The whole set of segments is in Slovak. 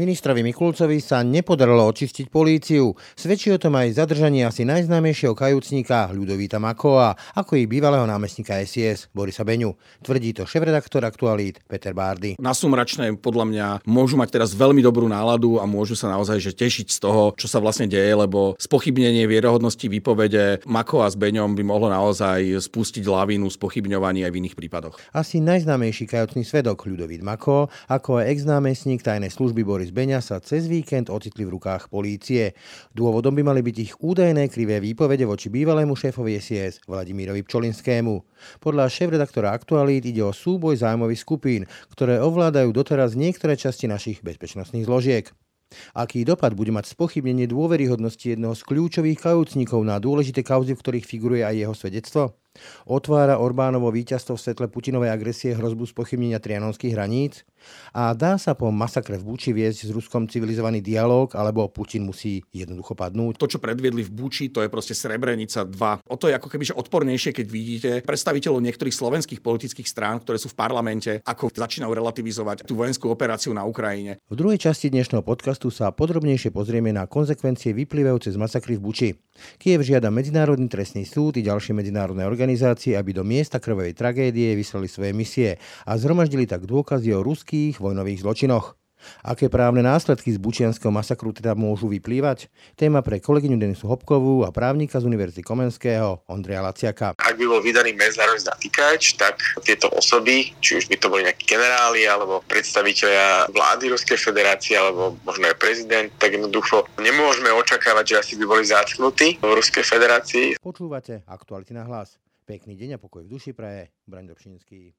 Ministrovi Mikulcovi sa nepodarilo očistiť políciu. Svedčí o tom aj zadržanie asi najznámejšieho kajúcníka Ľudovíta Makoa, ako i bývalého námestníka SIS Borisa Beňu. Tvrdí to šéf-redaktor aktualít Peter Bárdy. Na sumračné podľa mňa môžu mať teraz veľmi dobrú náladu a môžu sa naozaj že tešiť z toho, čo sa vlastne deje, lebo spochybnenie vierohodnosti výpovede Makoa s Beňom by mohlo naozaj spustiť lavínu spochybňovaní aj v iných prípadoch. Asi najznámejší kajúcný svedok Ľudovít Mako, ako aj ex-námestník tajnej služby Boris z Beňa sa cez víkend ocitli v rukách polície. Dôvodom by mali byť ich údajné krivé výpovede voči bývalému šéfovi SIS Vladimírovi Pčolinskému. Podľa šéf-redaktora Aktualít ide o súboj zájmových skupín, ktoré ovládajú doteraz niektoré časti našich bezpečnostných zložiek. Aký dopad bude mať spochybnenie dôveryhodnosti jedného z kľúčových kajúcnikov na dôležité kauzy, v ktorých figuruje aj jeho svedectvo? Otvára Orbánovo víťazstvo v svetle Putinovej agresie hrozbu spochybnenia trianonských hraníc? A dá sa po masakre v Buči viesť s Ruskom civilizovaný dialog, alebo Putin musí jednoducho padnúť? To, čo predviedli v Buči, to je proste Srebrenica 2. O to je ako keby že odpornejšie, keď vidíte predstaviteľov niektorých slovenských politických strán, ktoré sú v parlamente, ako začínajú relativizovať tú vojenskú operáciu na Ukrajine. V druhej časti dnešného podcastu sa podrobnejšie pozrieme na konsekvencie vyplývajúce z masakry v Buči. Kiev žiada Medzinárodný trestný súd i ďalšie medzinárodné organizácie, aby do miesta krvavej tragédie vyslali svoje misie a zhromaždili tak dôkazy o ruských vojnových zločinoch. Aké právne následky z bučianského masakru teda môžu vyplývať? Téma pre kolegyňu Denisu Hopkovú a právnika z Univerzity Komenského Ondreja Laciaka. Ak by bol vydaný medzinárodný zatýkač, tak tieto osoby, či už by to boli nejakí generáli alebo predstaviteľia vlády Ruskej federácie alebo možno aj prezident, tak jednoducho nemôžeme očakávať, že asi by boli zatknutí v Ruskej federácii. Počúvate aktuality na hlas. Pekný deň a pokoj v duši praje. Braň Dobšinský.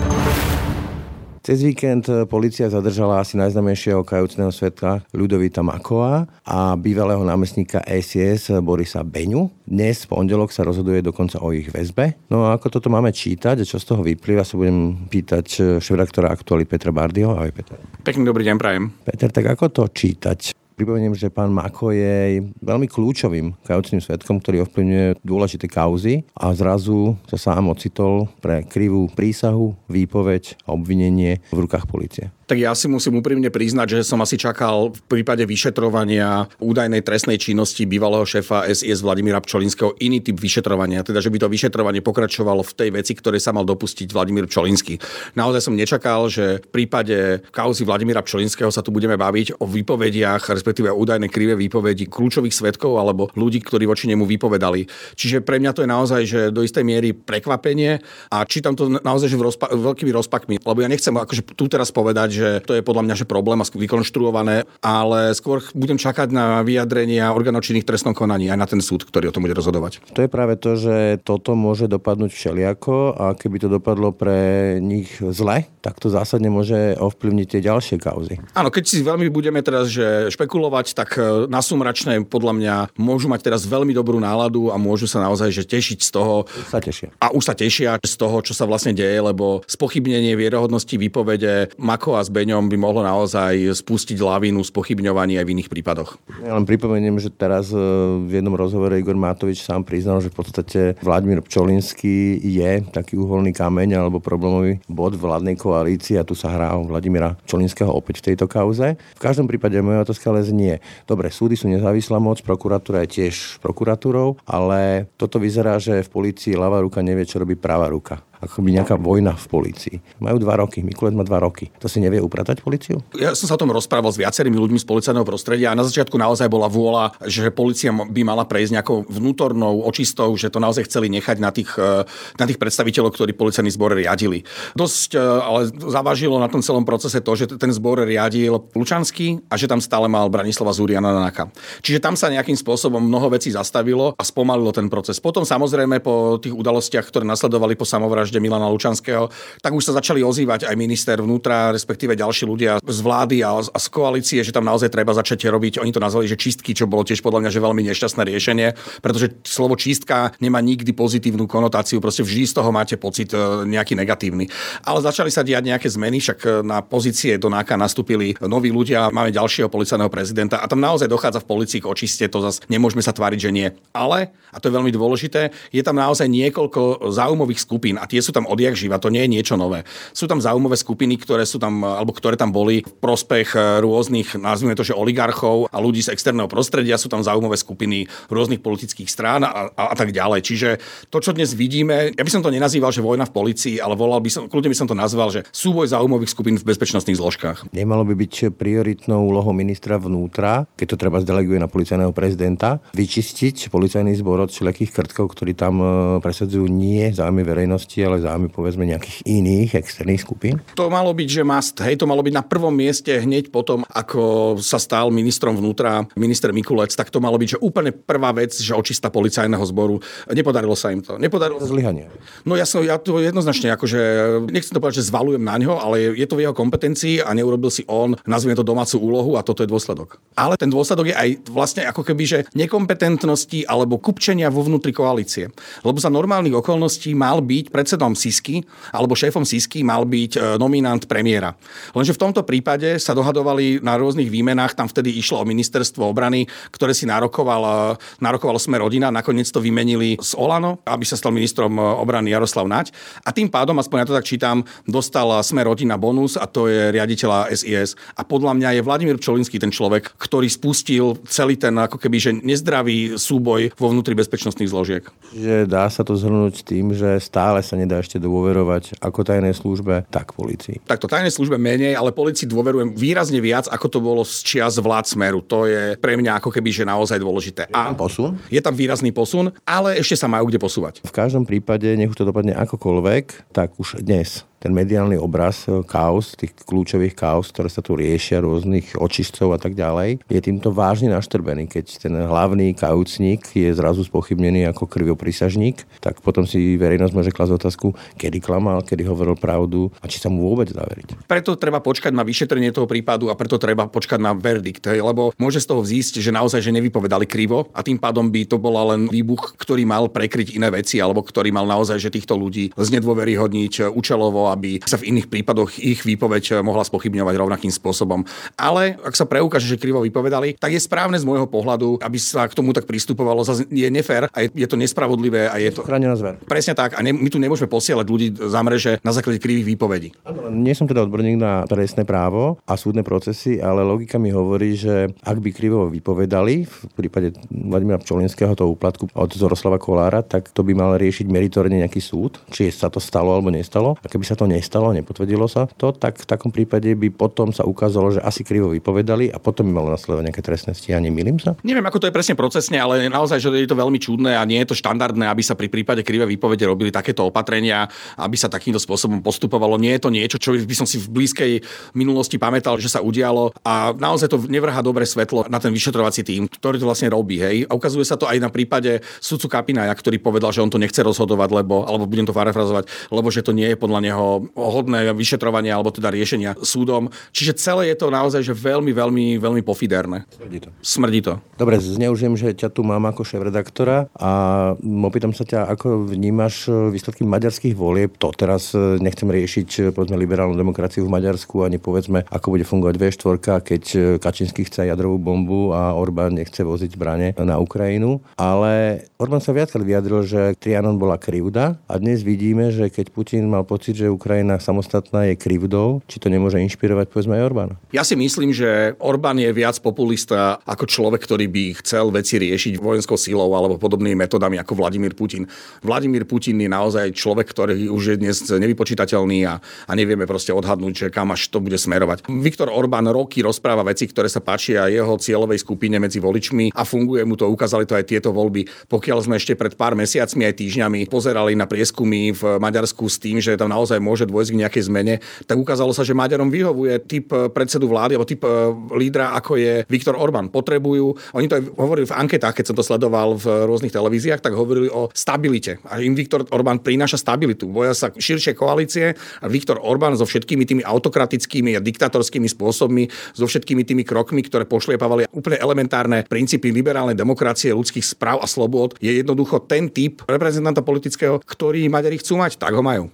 Cez víkend policia zadržala asi najznamejšieho kajúcneho svetka Ľudovita Makova a bývalého námestníka SIS Borisa Beňu. Dnes, pondelok, sa rozhoduje dokonca o ich väzbe. No a ako toto máme čítať a čo z toho vyplýva, sa budem pýtať šéf-redaktora aktuály Petra Bardyho. Ahoj, Peter. Pekný dobrý deň, prajem. Peter, tak ako to čítať? Pripomeniem, že pán Mako je veľmi kľúčovým kajúcným svetkom, ktorý ovplyvňuje dôležité kauzy a zrazu sa sám ocitol pre krivú prísahu, výpoveď a obvinenie v rukách policie tak ja si musím úprimne priznať, že som asi čakal v prípade vyšetrovania údajnej trestnej činnosti bývalého šéfa SIS Vladimíra Pčolinského iný typ vyšetrovania, teda že by to vyšetrovanie pokračovalo v tej veci, ktoré sa mal dopustiť Vladimír Pčolinský. Naozaj som nečakal, že v prípade kauzy Vladimíra Pčolinského sa tu budeme baviť o výpovediach, respektíve údajné krivé výpovedi kľúčových svetkov alebo ľudí, ktorí voči nemu vypovedali. Čiže pre mňa to je naozaj, že do istej miery prekvapenie a čítam to naozaj že v rozpa- veľkými rozpakmi, lebo ja nechcem akože tu teraz povedať, že to je podľa mňa že problém a vykonštruované, ale skôr budem čakať na vyjadrenia orgánov činných trestnom konaní aj na ten súd, ktorý o tom bude rozhodovať. To je práve to, že toto môže dopadnúť všeliako a keby to dopadlo pre nich zle, tak to zásadne môže ovplyvniť tie ďalšie kauzy. Áno, keď si veľmi budeme teraz že špekulovať, tak e, na sumračné podľa mňa môžu mať teraz veľmi dobrú náladu a môžu sa naozaj že tešiť z toho. Sa tešia. A už sa tešia z toho, čo sa vlastne deje, lebo spochybnenie vierohodnosti výpovede Mako a Beňom by mohlo naozaj spustiť lavínu spochybňovaní aj v iných prípadoch. Ja len pripomeniem, že teraz e, v jednom rozhovore Igor Matovič sám priznal, že v podstate Vladimír Pčolinský je taký uholný kameň alebo problémový bod vládnej koalícii a tu sa hrá o Vladimíra Pčolinského opäť v tejto kauze. V každom prípade moja otázka ale znie. Dobre, súdy sú nezávislá moc, prokuratúra je tiež prokuratúrou, ale toto vyzerá, že v polícii ľavá ruka nevie, čo robí pravá ruka ako by nejaká vojna v polícii. Majú dva roky, Mikulet má dva roky. To si nevie upratať policiu? Ja som sa o tom rozprával s viacerými ľuďmi z policajného prostredia a na začiatku naozaj bola vôľa, že policia by mala prejsť nejakou vnútornou očistou, že to naozaj chceli nechať na tých, eh, na tých predstaviteľov, ktorí policajný zbor riadili. Dosť eh, ale zavažilo na tom celom procese to, že ten zbor riadil Lučanský a že tam stále mal Branislava Zúriana Nanaka. Čiže tam sa nejakým spôsobom mnoho vecí zastavilo a spomalilo ten proces. Potom samozrejme po tých udalostiach, ktoré nasledovali po samovražde vražde Milana Lučanského, tak už sa začali ozývať aj minister vnútra, respektíve ďalší ľudia z vlády a, a z koalície, že tam naozaj treba začať robiť. Oni to nazvali, že čistky, čo bolo tiež podľa mňa že veľmi nešťastné riešenie, pretože slovo čistka nemá nikdy pozitívnu konotáciu, proste vždy z toho máte pocit e, nejaký negatívny. Ale začali sa diať nejaké zmeny, však e, na pozície do NAKA nastúpili noví ľudia, máme ďalšieho policajného prezidenta a tam naozaj dochádza v policii k očiste, to zase nemôžeme sa tváriť, že nie. Ale, a to je veľmi dôležité, je tam naozaj niekoľko záujmových skupín a tie sú tam odjak živa, to nie je niečo nové. Sú tam záujmové skupiny, ktoré sú tam, alebo ktoré tam boli v prospech e, rôznych, nazvime to, že oligarchov a ľudí z externého prostredia, sú tam záujmové skupiny rôznych politických strán a, a, a tak ďalej. Čiže to, čo dnes vidíme, ja by som to nenazýval, že vojna v policii, ale volal by som, kľudne by som to nazval, že súboj záujmových skupín v bezpečnostných zložkách. Nemalo by byť prioritnou úlohou ministra vnútra, keď to treba zdeleguje na policajného prezidenta, vyčistiť policajný zbor od všelijakých krtkov, ktorí tam e, presadzujú nie zájmy verejnosti, ale zájmy povedzme nejakých iných externých skupín? To malo byť, že must. Hej, to malo byť na prvom mieste hneď potom, ako sa stal ministrom vnútra minister Mikulec, tak to malo byť, že úplne prvá vec, že očista policajného zboru. Nepodarilo sa im to. Nepodarilo Zlyhanie. No ja, som, ja to jednoznačne, akože, nechcem to povedať, že zvalujem na ňo, ale je to v jeho kompetencii a neurobil si on, nazvime to domácu úlohu a toto je dôsledok. Ale ten dôsledok je aj vlastne ako keby, že nekompetentnosti alebo kupčenia vo vnútri koalície. Lebo za normálnych okolností mal byť predsedom Sisky alebo šéfom Sisky mal byť e, nominant premiéra. Lenže v tomto prípade sa dohadovali na rôznych výmenách, tam vtedy išlo o ministerstvo obrany, ktoré si narokoval, e, narokoval Smer rodina, nakoniec to vymenili z Olano, aby sa stal ministrom e, obrany Jaroslav Naď. A tým pádom, aspoň ja to tak čítam, dostal Smer rodina bonus a to je riaditeľa SIS. A podľa mňa je Vladimír Pčolinský ten človek, ktorý spustil celý ten ako keby že nezdravý súboj vo vnútri bezpečnostných zložiek. Že dá sa to zhrnúť tým, že stále sa nedá ešte dôverovať ako tajnej službe, tak policii. Takto tajnej službe menej, ale policii dôverujem výrazne viac, ako to bolo z čias vlád Smeru. To je pre mňa ako keby že naozaj dôležité. Je tam posun? Je tam výrazný posun, ale ešte sa majú kde posúvať. V každom prípade, nech už to dopadne akokoľvek, tak už dnes ten mediálny obraz e, kaos, tých kľúčových kaos, ktoré sa tu riešia, rôznych očistcov a tak ďalej, je týmto vážne naštrbený. Keď ten hlavný kaucník je zrazu spochybnený ako krvioprisažník, tak potom si verejnosť môže klasť otázku, kedy klamal, kedy hovoril pravdu a či sa mu vôbec dá veriť. Preto treba počkať na vyšetrenie toho prípadu a preto treba počkať na verdikt, lebo môže z toho vzísť, že naozaj že nevypovedali krivo a tým pádom by to bola len výbuch, ktorý mal prekryť iné veci alebo ktorý mal naozaj že týchto ľudí znedôveryhodniť účelovo aby sa v iných prípadoch ich výpoveď mohla spochybňovať rovnakým spôsobom. Ale ak sa preukáže, že krivo vypovedali, tak je správne z môjho pohľadu, aby sa k tomu tak pristupovalo. Je nefér a je, je to nespravodlivé a je to... Chránená zver. Presne tak. A ne, my tu nemôžeme posielať ľudí za mreže na základe krivých výpovedí. Nie som teda odborník na trestné právo a súdne procesy, ale logika mi hovorí, že ak by krivo vypovedali, v prípade Vladimíra Pčolinského toho úplatku od Zoroslava Kolára, tak to by mal riešiť meritorne nejaký súd, či sa to stalo alebo nestalo. A keby sa to nestalo, nepotvrdilo sa to, tak v takom prípade by potom sa ukázalo, že asi krivo vypovedali a potom by malo nasledovať nejaké trestné stíhanie. Milím sa? Neviem, ako to je presne procesne, ale naozaj, že je to veľmi čudné a nie je to štandardné, aby sa pri prípade krivé výpovede robili takéto opatrenia, aby sa takýmto spôsobom postupovalo. Nie je to niečo, čo by som si v blízkej minulosti pamätal, že sa udialo a naozaj to nevrhá dobre svetlo na ten vyšetrovací tým, ktorý to vlastne robí. Hej. A ukazuje sa to aj na prípade sudcu Kapinaja, ktorý povedal, že on to nechce rozhodovať, lebo, alebo budem to parafrazovať, lebo že to nie je podľa neho hodné vyšetrovania alebo teda riešenia súdom. Čiže celé je to naozaj že veľmi, veľmi, veľmi pofiderné. Smrdí to. Smrdí to. Dobre, zneužijem, že ťa tu mám ako šéf-redaktora a opýtam sa ťa, ako vnímaš výsledky maďarských volieb. To teraz e, nechcem riešiť e, povedzme liberálnu demokraciu v Maďarsku ani povedzme, ako bude fungovať V4, keď e, Kačinsky chce jadrovú bombu a Orbán nechce voziť zbrane na Ukrajinu. Ale Orbán sa viackrát vyjadril, že Trianon bola krivda a dnes vidíme, že keď Putin mal pocit, že Ukrajina samostatná je krivdou, či to nemôže inšpirovať povedzme aj Orbána? Ja si myslím, že Orbán je viac populista ako človek, ktorý by chcel veci riešiť vojenskou silou alebo podobnými metodami ako Vladimír Putin. Vladimír Putin je naozaj človek, ktorý už je dnes nevypočítateľný a, a nevieme proste odhadnúť, že kam až to bude smerovať. Viktor Orbán roky rozpráva veci, ktoré sa páčia jeho cieľovej skupine medzi voličmi a funguje mu to, ukázali to aj tieto voľby. Pokiaľ sme ešte pred pár mesiacmi aj týždňami pozerali na prieskumy v Maďarsku s tým, že tam naozaj môže dôjsť k nejakej zmene, tak ukázalo sa, že Maďarom vyhovuje typ predsedu vlády alebo typ lídra, ako je Viktor Orbán. Potrebujú, oni to aj hovorili v anketách, keď som to sledoval v rôznych televíziách, tak hovorili o stabilite. A im Viktor Orbán prináša stabilitu. Boja sa širšie koalície a Viktor Orbán so všetkými tými autokratickými a diktatorskými spôsobmi, so všetkými tými krokmi, ktoré pošliepavali úplne elementárne princípy liberálnej demokracie, ľudských správ a slobôd, je jednoducho ten typ reprezentanta politického, ktorý Maďari chcú mať, tak ho majú.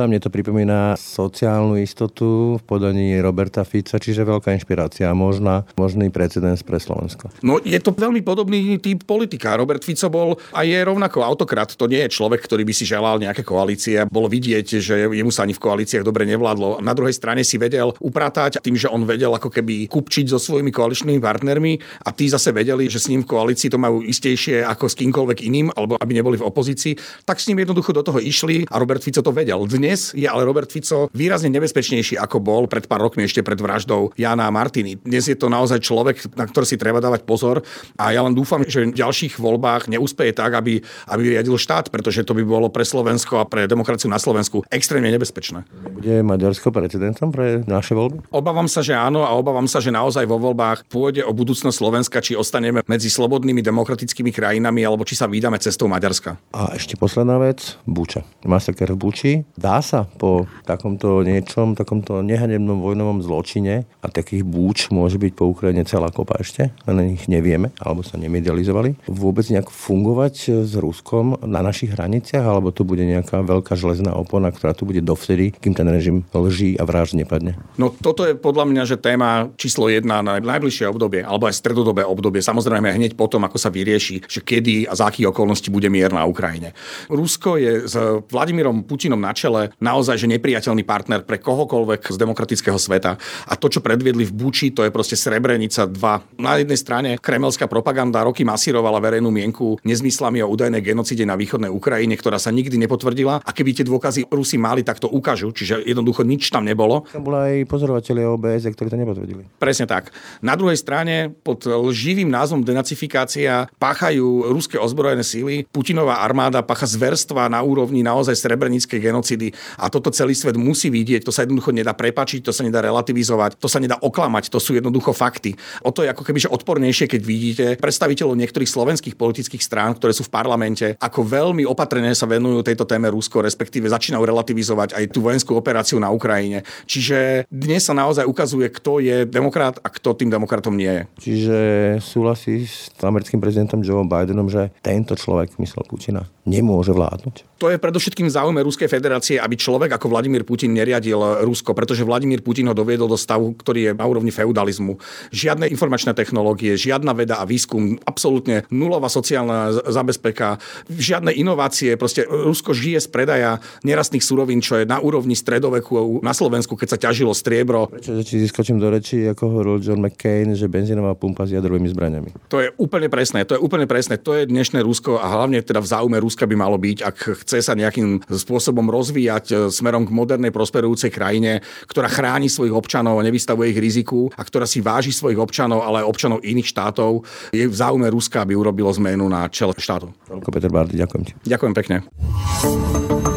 Istota, mne to pripomína sociálnu istotu v podaní Roberta Fica, čiže veľká inšpirácia a možná, možný precedens pre Slovensko. No je to veľmi podobný typ politika. Robert Fico bol a je rovnako autokrat. To nie je človek, ktorý by si želal nejaké koalície. Bolo vidieť, že jemu sa ani v koalíciách dobre nevládlo. Na druhej strane si vedel upratať tým, že on vedel ako keby kupčiť so svojimi koaličnými partnermi a tí zase vedeli, že s ním v koalícii to majú istejšie ako s kýmkoľvek iným, alebo aby neboli v opozícii, tak s ním jednoducho do toho išli a Robert Fico to vedel. Dnes je ale Robert Fico výrazne nebezpečnejší, ako bol pred pár rokmi ešte pred vraždou Jana a Martiny. Dnes je to naozaj človek, na ktorý si treba dávať pozor a ja len dúfam, že v ďalších voľbách neúspeje tak, aby, aby riadil štát, pretože to by bolo pre Slovensko a pre demokraciu na Slovensku extrémne nebezpečné. Bude Maďarsko precedentom pre naše voľby? Obávam sa, že áno a obávam sa, že naozaj vo voľbách pôjde o budúcnosť Slovenska, či ostaneme medzi slobodnými demokratickými krajinami, alebo či sa vydáme cestou Maďarska. A ešte posledná vec, Buča. Masaker v Buči či dá sa po takomto niečom, takomto nehanebnom vojnovom zločine a takých búč môže byť po Ukrajine celá kopa ešte, len ich nevieme, alebo sa nemedializovali, vôbec nejak fungovať s Ruskom na našich hraniciach, alebo to bude nejaká veľká železná opona, ktorá tu bude dovtedy, kým ten režim lží a vražd nepadne? No toto je podľa mňa, že téma číslo jedna na najbližšie obdobie, alebo aj stredodobé obdobie, samozrejme hneď potom, ako sa vyrieši, že kedy a za akých okolností bude mier na Ukrajine. Rusko je s Vladimírom Putinom na čele naozaj že nepriateľný partner pre kohokoľvek z demokratického sveta. A to, čo predviedli v Buči, to je proste Srebrenica 2. Na jednej strane kremelská propaganda roky masírovala verejnú mienku nezmyslami o údajnej genocide na východnej Ukrajine, ktorá sa nikdy nepotvrdila. A keby tie dôkazy Rusi mali, tak to ukážu. Čiže jednoducho nič tam nebolo. Tam boli aj pozorovateľe OBS, ktorí to nepotvrdili. Presne tak. Na druhej strane pod lživým názvom denacifikácia páchajú ruské ozbrojené síly. Putinová armáda pácha zverstva na úrovni naozaj srebrenickej genocidy a toto celý svet musí vidieť, to sa jednoducho nedá prepačiť, to sa nedá relativizovať, to sa nedá oklamať, to sú jednoducho fakty. O to je ako keby že odpornejšie, keď vidíte predstaviteľov niektorých slovenských politických strán, ktoré sú v parlamente, ako veľmi opatrne sa venujú tejto téme Rusko, respektíve začínajú relativizovať aj tú vojenskú operáciu na Ukrajine. Čiže dnes sa naozaj ukazuje, kto je demokrat a kto tým demokratom nie je. Čiže súhlasí s americkým prezidentom Joe Bidenom, že tento človek, myslel Putina, nemôže vládnuť? To je predovšetkým záujme Ruskej federácie, aby človek ako Vladimír Putin neriadil Rusko, pretože Vladimír Putin ho doviedol do stavu, ktorý je na úrovni feudalizmu. Žiadne informačné technológie, žiadna veda a výskum, absolútne nulová sociálna zabezpeka, žiadne inovácie. Proste Rusko žije z predaja nerastných surovín, čo je na úrovni stredoveku na Slovensku, keď sa ťažilo striebro. Prečo či ziskočím do reči, ako hovoril John McCain, že benzínová pumpa s jadrovými zbraniami? To je úplne presné, to je úplne presné. To je dnešné Rusko a hlavne teda v záujme Ruska by malo byť, ak chce sa nejakým spôsobom rozvíjať e, smerom k modernej prosperujúcej krajine, ktorá chráni svojich občanov a nevystavuje ich riziku a ktorá si váži svojich občanov, ale aj občanov iných štátov, je v záujme Ruska, aby urobilo zmenu na čele štátu. Peter Bardy, ďakujem ti. Ďakujem pekne.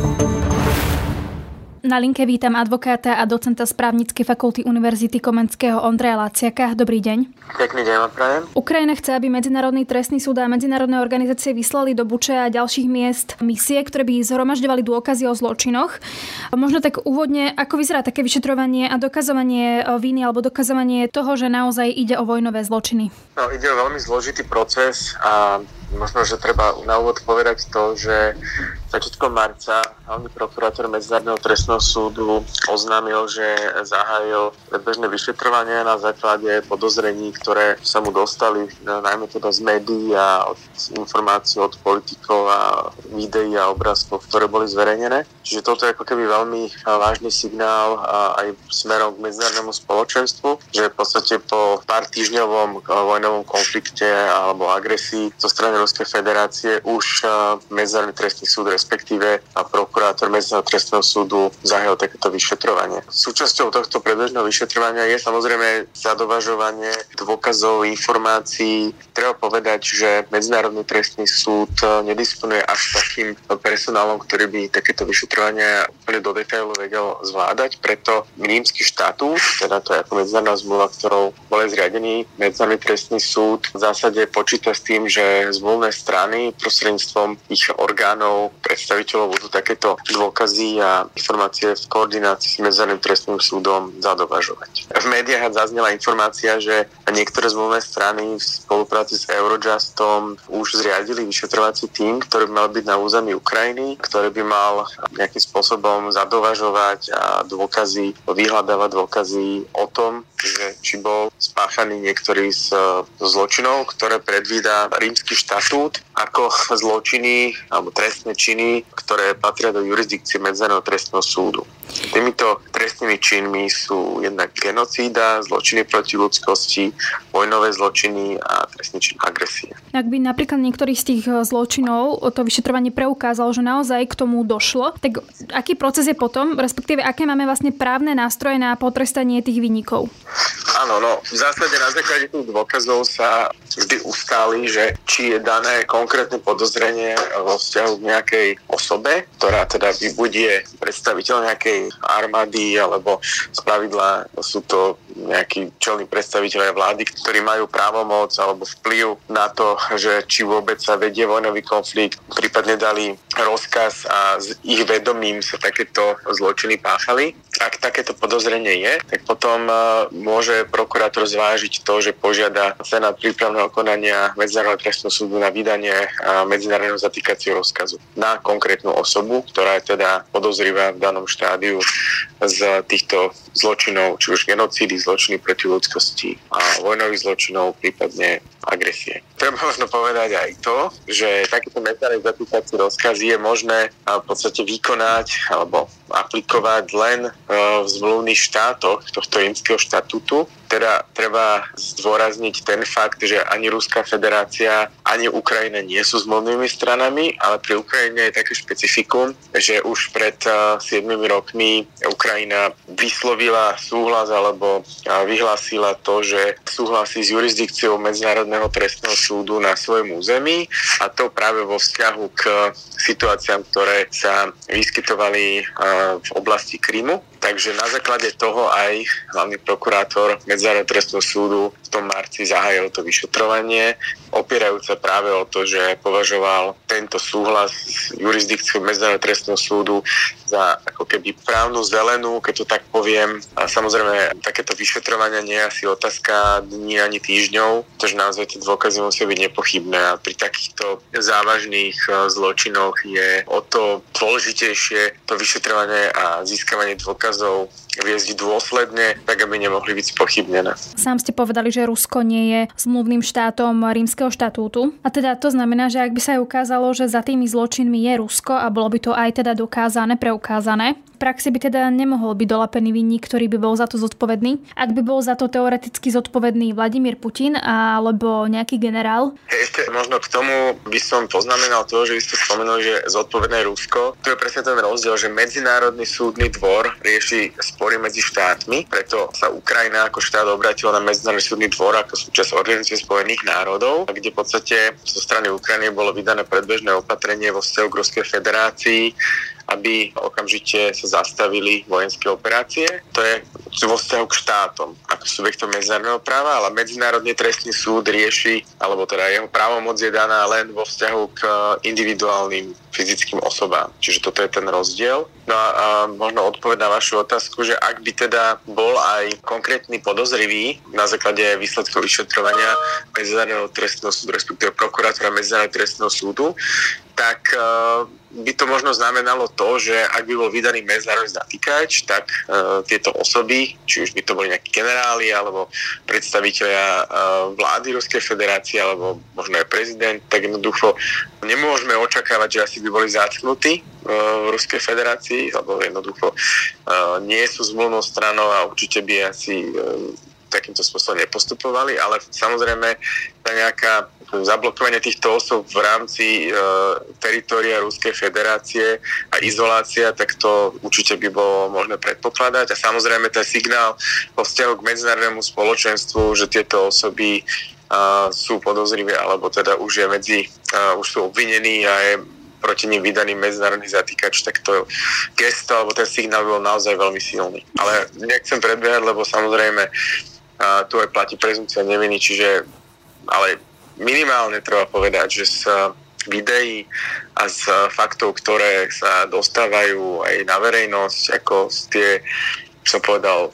Na linke vítam advokáta a docenta z právnickej fakulty Univerzity Komenského Ondreja Laciaka. Dobrý deň. Pekný deň, prajem. Ukrajina chce, aby Medzinárodný trestný súd a medzinárodné organizácie vyslali do Buče a ďalších miest misie, ktoré by zhromažďovali dôkazy o zločinoch. Možno tak úvodne, ako vyzerá také vyšetrovanie a dokazovanie viny alebo dokazovanie toho, že naozaj ide o vojnové zločiny? No, ide o veľmi zložitý proces a možno, že treba na úvod povedať to, že začiatkom marca hlavný prokurátor Medzinárodného trestného súdu oznámil, že zahájil predbežné vyšetrovanie na základe podozrení, ktoré sa mu dostali najmä teda z médií a od informácií od politikov a videí a obrázkov, ktoré boli zverejnené. Čiže toto je ako keby veľmi vážny signál aj smerom k medzinárodnému spoločenstvu, že v podstate po pár týždňovom vojnovom konflikte alebo agresii zo strany Ruskej federácie už Medzinárodný trestný súd, respektíve a prokurátor Medzinárodného trestného súdu zahájil takéto vyšetrovanie. Súčasťou tohto predbežného vyšetrovania je samozrejme zadovažovanie dôkazov, informácií. Treba povedať, že Medzinárodný trestný súd nedisponuje až takým personálom, ktorý by takéto vyšetrovania úplne do detailu vedel zvládať. Preto rímsky štatút, teda to je ako medzinárodná zmluva, ktorou bol zriadený Medzinárodný trestný súd, v zásade počíta s tým, že zmluvné strany prostredníctvom ich orgánov, predstaviteľov budú takéto dôkazy a informácie v koordinácii s Medzinárodným trestným súdom zadovažovať. V médiách zaznela informácia, že niektoré zmluvné strany v spolupráci s Eurojustom už zriadili vyšetrovací tým, ktorý by mal byť na území Ukrajiny, ktorý by mal nejakým spôsobom zadovažovať a dôkazy, vyhľadávať dôkazy o tom, že či bol spáchaný niektorý z zločinov, ktoré predvída rímsky štatút ako zločiny alebo trestné činy, ktoré patria do jurisdikcie Medzinárodného trestného súdu. Týmito trestnými činmi sú jednak genocída, zločiny proti ľudskosti, vojnové zločiny a trestný čin agresie. Ak by napríklad niektorý z tých eh, zločinov to vyšetrovanie preukázalo, že naozaj k tomu došlo, tak aký proces je potom, respektíve aké máme vlastne právne nástroje na potrestanie tých vynikov? Áno, no v zásade na základe tých dôkazov sa vždy ustáli, že či je dané konkrétne podozrenie vo vzťahu k nejakej osobe, ktorá teda vybudie predstaviteľ nejakej armády alebo z pravidla sú to nejakí čelní predstaviteľe vlády, ktorí majú právomoc alebo vplyv na to, že či vôbec sa vedie vojnový konflikt, prípadne dali rozkaz a s ich vedomím sa takéto zločiny páchali. Ak takéto podozrenie je, tak potom e, môže prokurátor zvážiť to, že požiada cena prípravného konania Medzinárodného trestného súdu na vydanie e, medzinárodného zatýkacieho rozkazu na konkrétnu osobu, ktorá je teda podozrivá v danom štádiu z týchto zločinov, či už genocídy, zločiny proti ľudskosti a vojnových zločinov, prípadne agresie. Treba možno povedať aj to, že takýto medzinárodný zatýkací rozkaz je možné v podstate vykonať alebo aplikovať len v zmluvných štátoch tohto rímskeho štatútu. Teda treba zdôrazniť ten fakt, že ani Ruská federácia, ani Ukrajina nie sú zmluvnými stranami, ale pri Ukrajine je také špecifikum, že už pred 7 rokmi Ukrajina vyslovila súhlas alebo vyhlásila to, že súhlasí s jurisdikciou Medzinárodného trestného súdu na svojom území a to práve vo vzťahu k situáciám, ktoré sa vyskytovali v oblasti Krymu. Takže na základe toho aj hlavný prokurátor Medzinárodného trestného súdu v tom marci zahájil to vyšetrovanie, opierajúce práve o to, že považoval tento súhlas s jurisdikciou Medzinárodného trestného súdu za ako keby právnu zelenú, keď to tak poviem. A samozrejme, takéto vyšetrovania nie je asi otázka dní ani týždňov, pretože naozaj tie dôkazy musia byť nepochybné a pri takýchto závažných e, zločinoch je o to dôležitejšie to vyšetrovanie a získavanie dôkazov dôkazov viesť dôsledne, tak aby nemohli byť spochybnené. Sám ste povedali, že Rusko nie je zmluvným štátom rímskeho štatútu. A teda to znamená, že ak by sa aj ukázalo, že za tými zločinmi je Rusko a bolo by to aj teda dokázané, preukázané, praxi by teda nemohol byť dolapený vinník, ktorý by bol za to zodpovedný. Ak by bol za to teoreticky zodpovedný Vladimír Putin alebo nejaký generál. Ešte možno k tomu by som poznamenal to, že vy ste spomenuli, že zodpovedné Rusko. Tu je presne ten rozdiel, že Medzinárodný súdny dvor rieši spory medzi štátmi, preto sa Ukrajina ako štát obratila na Medzinárodný súdny dvor ako súčasť Organizácie spojených národov, kde v podstate zo strany Ukrajiny bolo vydané predbežné opatrenie vo vzťahu k Ruskej federácii, aby okamžite sa zastavili vojenské operácie. To je vo vzťahu k štátom ako subjektom medzinárodného práva, ale Medzinárodný trestný súd rieši, alebo teda jeho právomoc je daná len vo vzťahu k individuálnym fyzickým osobám. Čiže toto je ten rozdiel. No a, a možno odpoveď na vašu otázku, že ak by teda bol aj konkrétny podozrivý na základe výsledkov vyšetrovania Medzinárodného trestného súdu, respektíve prokurátora Medzinárodného trestného súdu, tak uh, by to možno znamenalo to, že ak by bol vydaný medzinárodný zatýkač, tak uh, tieto osoby, či už by to boli nejakí generáli alebo predstaviteľia uh, vlády Ruskej federácie alebo možno aj prezident, tak jednoducho nemôžeme očakávať, že asi by boli zatknutí uh, v Ruskej federácii, alebo jednoducho uh, nie sú zmluvnou stranou a určite by asi uh, takýmto spôsobom nepostupovali, ale samozrejme tá nejaká zablokovanie týchto osob v rámci e, teritoria Ruskej federácie a izolácia, tak to určite by bolo možné predpokladať. A samozrejme ten signál po vzťahu k medzinárodnému spoločenstvu, že tieto osoby uh, sú podozrivé, alebo teda už je medzi, uh, už sú obvinení a je proti nim vydaný medzinárodný zatýkač, tak to gesto alebo ten signál bol naozaj veľmi silný. Ale nechcem predbiehať, lebo samozrejme uh, tu aj platí prezumcia neviny, čiže ale minimálne treba povedať, že z videí a z faktov, ktoré sa dostávajú aj na verejnosť, ako z tie, som povedal,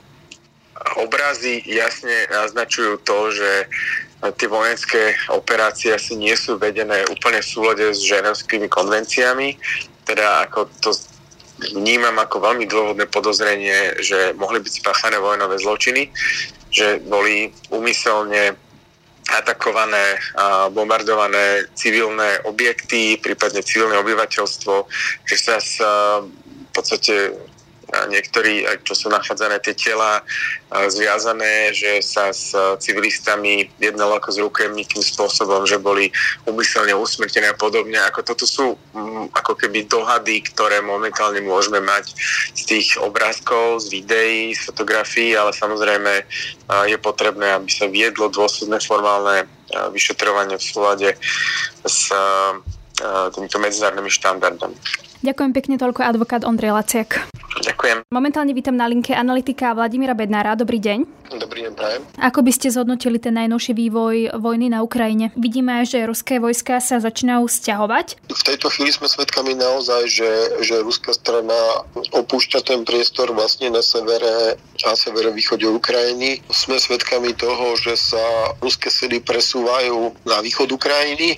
obrazy jasne naznačujú to, že tie vojenské operácie asi nie sú vedené úplne v súlade s ženevskými konvenciami. Teda ako to vnímam ako veľmi dôvodné podozrenie, že mohli byť spáchané vojnové zločiny, že boli úmyselne atakované a bombardované civilné objekty, prípadne civilné obyvateľstvo, že sa v podstate niektorí, čo sú nachádzané tie tela zviazané, že sa s civilistami jednalo ako s rukojemníkým spôsobom, že boli umyselne usmrtené a podobne. Ako toto sú ako keby dohady, ktoré momentálne môžeme mať z tých obrázkov, z videí, z fotografií, ale samozrejme je potrebné, aby sa viedlo dôsledné formálne vyšetrovanie v súlade s týmito medzinárodnými štandardami. Ďakujem pekne toľko advokát Ondrej Laciak. Ďakujem. Momentálne vítam na linke analytika Vladimíra Bednára. Dobrý deň. Dobrý deň, prajem. Ako by ste zhodnotili ten najnovší vývoj vojny na Ukrajine? Vidíme, že ruské vojska sa začínajú stiahovať. V tejto chvíli sme svedkami naozaj, že, že ruská strana opúšťa ten priestor vlastne na severe a severovýchode Ukrajiny. Sme svedkami toho, že sa ruské sily presúvajú na východ Ukrajiny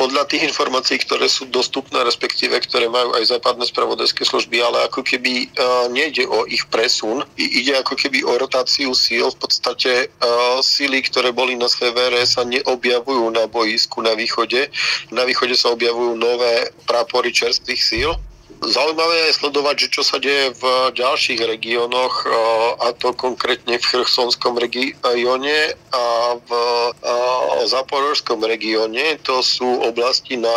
podľa tých informácií, ktoré sú dostupné, respektíve ktoré majú aj západné spravodajské služby, ale ako keby uh, nejde o ich presun, ide ako keby o rotáciu síl. V podstate uh, síly, ktoré boli na severe, sa neobjavujú na boisku na východe. Na východe sa objavujú nové prápory čerstvých síl Zaujímavé je sledovať, že čo sa deje v ďalších regiónoch, a to konkrétne v Chersonskom regióne a v Zaporožskom regióne. To sú oblasti na,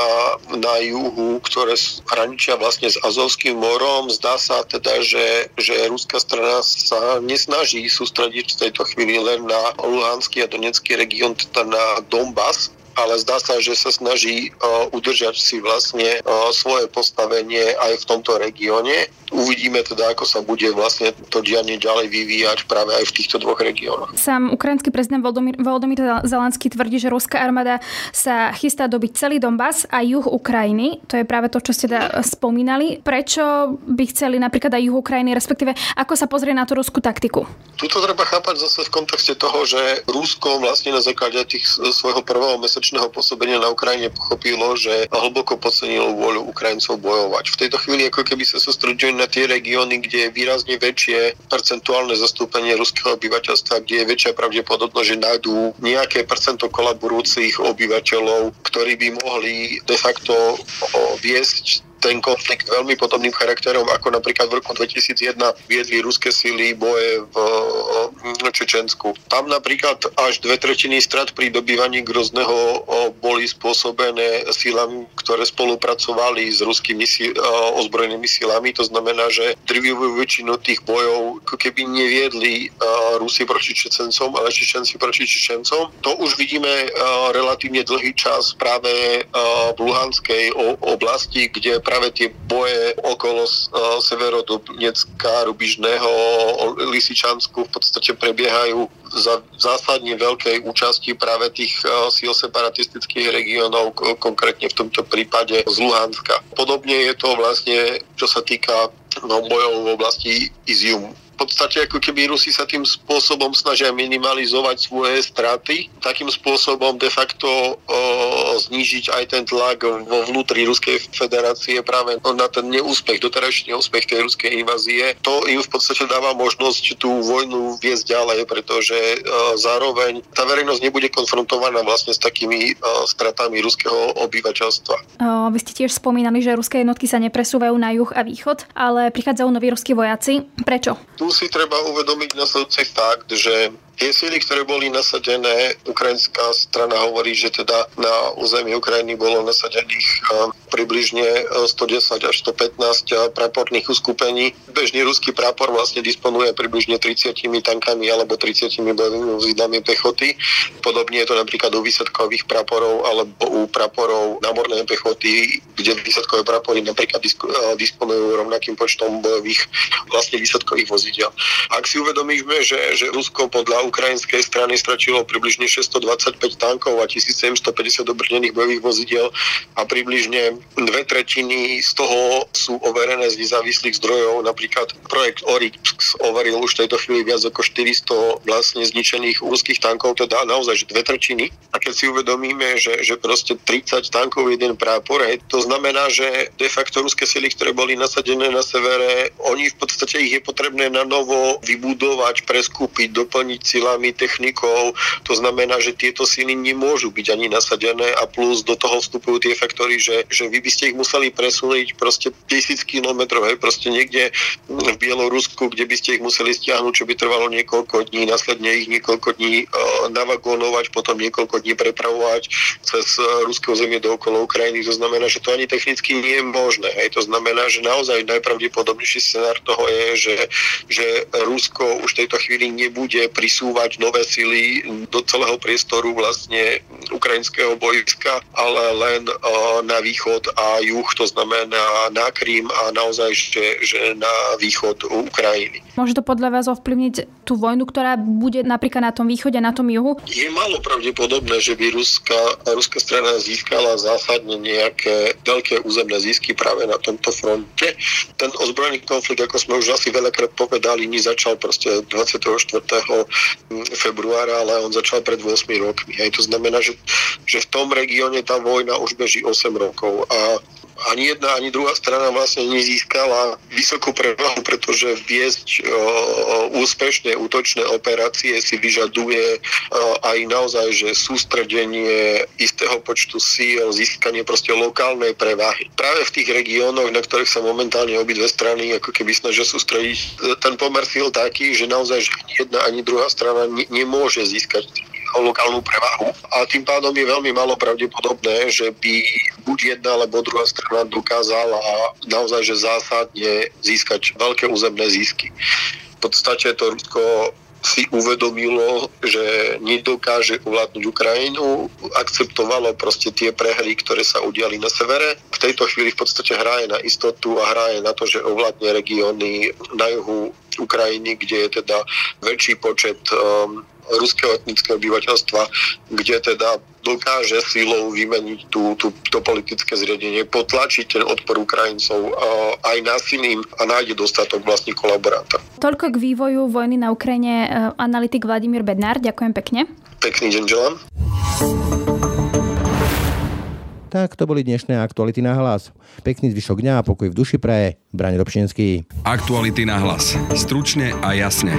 na juhu, ktoré hraničia vlastne s Azovským morom. Zdá sa teda, že, že ruská strana sa nesnaží sústrediť v tejto chvíli len na Luhanský a Donetský región, teda na Donbass, ale zdá sa, že sa snaží uh, udržať si vlastne uh, svoje postavenie aj v tomto regióne. Uvidíme teda, ako sa bude vlastne to dianie ďalej vyvíjať práve aj v týchto dvoch regiónoch. Sám ukrajinský prezident Volodymyr, Volodymyr Zelenský tvrdí, že ruská armáda sa chystá dobiť celý Donbass a juh Ukrajiny. To je práve to, čo ste teda spomínali. Prečo by chceli napríklad aj juh Ukrajiny, respektíve ako sa pozrie na tú ruskú taktiku? Tuto treba chápať zase v kontexte toho, že Rusko vlastne na základe tých svojho prvého mesačného pôsobenia na Ukrajine pochopilo, že hlboko podcenilo vôľu Ukrajincov bojovať. V tejto chvíli ako keby sa sústredili na tie regióny, kde je výrazne väčšie percentuálne zastúpenie ruského obyvateľstva, kde je väčšia pravdepodobnosť, že nájdú nejaké percento kolaborujúcich obyvateľov, ktorí by mohli de facto viesť ten konflikt veľmi podobným charakterom, ako napríklad v roku 2001 viedli ruské síly boje v Čečensku. Tam napríklad až dve tretiny strat pri dobývaní Grozného boli spôsobené sílami, ktoré spolupracovali s ruskými ozbrojenými silami. To znamená, že drvivú väčšinu tých bojov keby neviedli Rusi proti Čečencom, ale Čečenci proti Čečencom. To už vidíme relatívne dlhý čas práve v Luhanskej oblasti, kde práve tie boje okolo uh, Severodonecka, Rubižného, Lisičansku v podstate prebiehajú za zásadne veľkej účasti práve tých uh, síl separatistických regiónov, konkrétne v tomto prípade z Luhanska. Podobne je to vlastne, čo sa týka no, bojov v oblasti Izium podstate ako keby Rusi sa tým spôsobom snažia minimalizovať svoje straty, takým spôsobom de facto o, znížiť aj ten tlak vo vnútri Ruskej federácie práve na ten neúspech, doterajší neúspech tej ruskej invázie. To im v podstate dáva možnosť tú vojnu viesť ďalej, pretože o, zároveň tá verejnosť nebude konfrontovaná vlastne s takými o, stratami ruského obyvateľstva. O, vy ste tiež spomínali, že ruské jednotky sa nepresúvajú na juh a východ, ale prichádzajú noví ruskí vojaci. Prečo? Tu si treba uvedomiť nasledujúci fakt, že Tie síly, ktoré boli nasadené, ukrajinská strana hovorí, že teda na území Ukrajiny bolo nasadených približne 110 až 115 praporných uskupení. Bežný ruský prápor vlastne disponuje približne 30 tankami alebo 30 bojovými vozidlami pechoty. Podobne je to napríklad u výsadkových praporov alebo u praporov námornej pechoty, kde výsadkové prapory napríklad disponujú rovnakým počtom bojových vlastne výsadkových vozidel. Ak si uvedomíme, že, že Rusko podľa ukrajinskej strany stračilo približne 625 tankov a 1750 obrnených bojových vozidiel a približne dve tretiny z toho sú overené z nezávislých zdrojov. Napríklad projekt Oryx overil už v tejto chvíli viac ako 400 vlastne zničených ruských tankov, teda naozaj že dve tretiny. A keď si uvedomíme, že, že proste 30 tankov, jeden prápor, hej, to znamená, že de facto ruské sily, ktoré boli nasadené na severe, oni v podstate ich je potrebné na novo vybudovať, preskúpiť, doplniť silami, technikou. To znamená, že tieto sily nemôžu byť ani nasadené a plus do toho vstupujú tie faktory, že, že vy by ste ich museli presunúť proste tisíc kilometrov, hej, proste niekde v Bielorusku, kde by ste ich museli stiahnuť, čo by trvalo niekoľko dní, následne ich niekoľko dní uh, navagónovať, potom niekoľko dní prepravovať cez uh, ruské územie do okolo Ukrajiny. To znamená, že to ani technicky nie je možné. Hej. To znamená, že naozaj najpravdepodobnejší scenár toho je, že, že Rusko už v tejto chvíli nebude prisúvať nové sily do celého priestoru vlastne ukrajinského bojiska, ale len uh, na východ a juh, to znamená na Krím a naozaj, že, že na východ Ukrajiny. Môže to podľa vás ovplyvniť tú vojnu, ktorá bude napríklad na tom východe, na tom juhu? Je málo pravdepodobné, že by Ruska, ruská strana získala zásadne nejaké veľké územné zisky práve na tomto fronte. Ten ozbrojený konflikt, ako sme už asi veľakrát povedali, nezačal proste 24. februára, ale on začal pred 8 rokmi. Hej. To znamená, že, že v tom regióne tá vojna už beží 8 rokov a ani jedna, ani druhá strana vlastne nezískala vysokú prevahu, pretože viesť úspešné útočné operácie si vyžaduje aj naozaj, že sústredenie istého počtu síl, získanie proste lokálnej prevahy. Práve v tých regiónoch, na ktorých sa momentálne obidve strany ako keby snažia sústrediť ten pomer síl taký, že naozaj že jedna, ani druhá strana ne, nemôže získať lokálnu prevahu a tým pádom je veľmi malo pravdepodobné, že by buď jedna alebo druhá strana dokázala naozaj že zásadne získať veľké územné zisky. V podstate to Rusko si uvedomilo, že nedokáže ovládnuť Ukrajinu, akceptovalo proste tie prehry, ktoré sa udiali na severe. V tejto chvíli v podstate hraje na istotu a hraje na to, že ovládne regióny na juhu Ukrajiny, kde je teda väčší počet um, ruského etnického obyvateľstva, kde teda dokáže sílou vymeniť tú, tú, to politické zriadenie, potlačiť ten odpor Ukrajincov aj násilím a nájde dostatok vlastní kolaboranta. Toľko k vývoju vojny na Ukrajine e, analytik Vladimír Bednár. Ďakujem pekne. Pekný deň želám. Tak to boli dnešné aktuality na hlas. Pekný zvyšok dňa a pokoj v duši praje. Braň Robšinský. Aktuality na hlas. Stručne a jasne.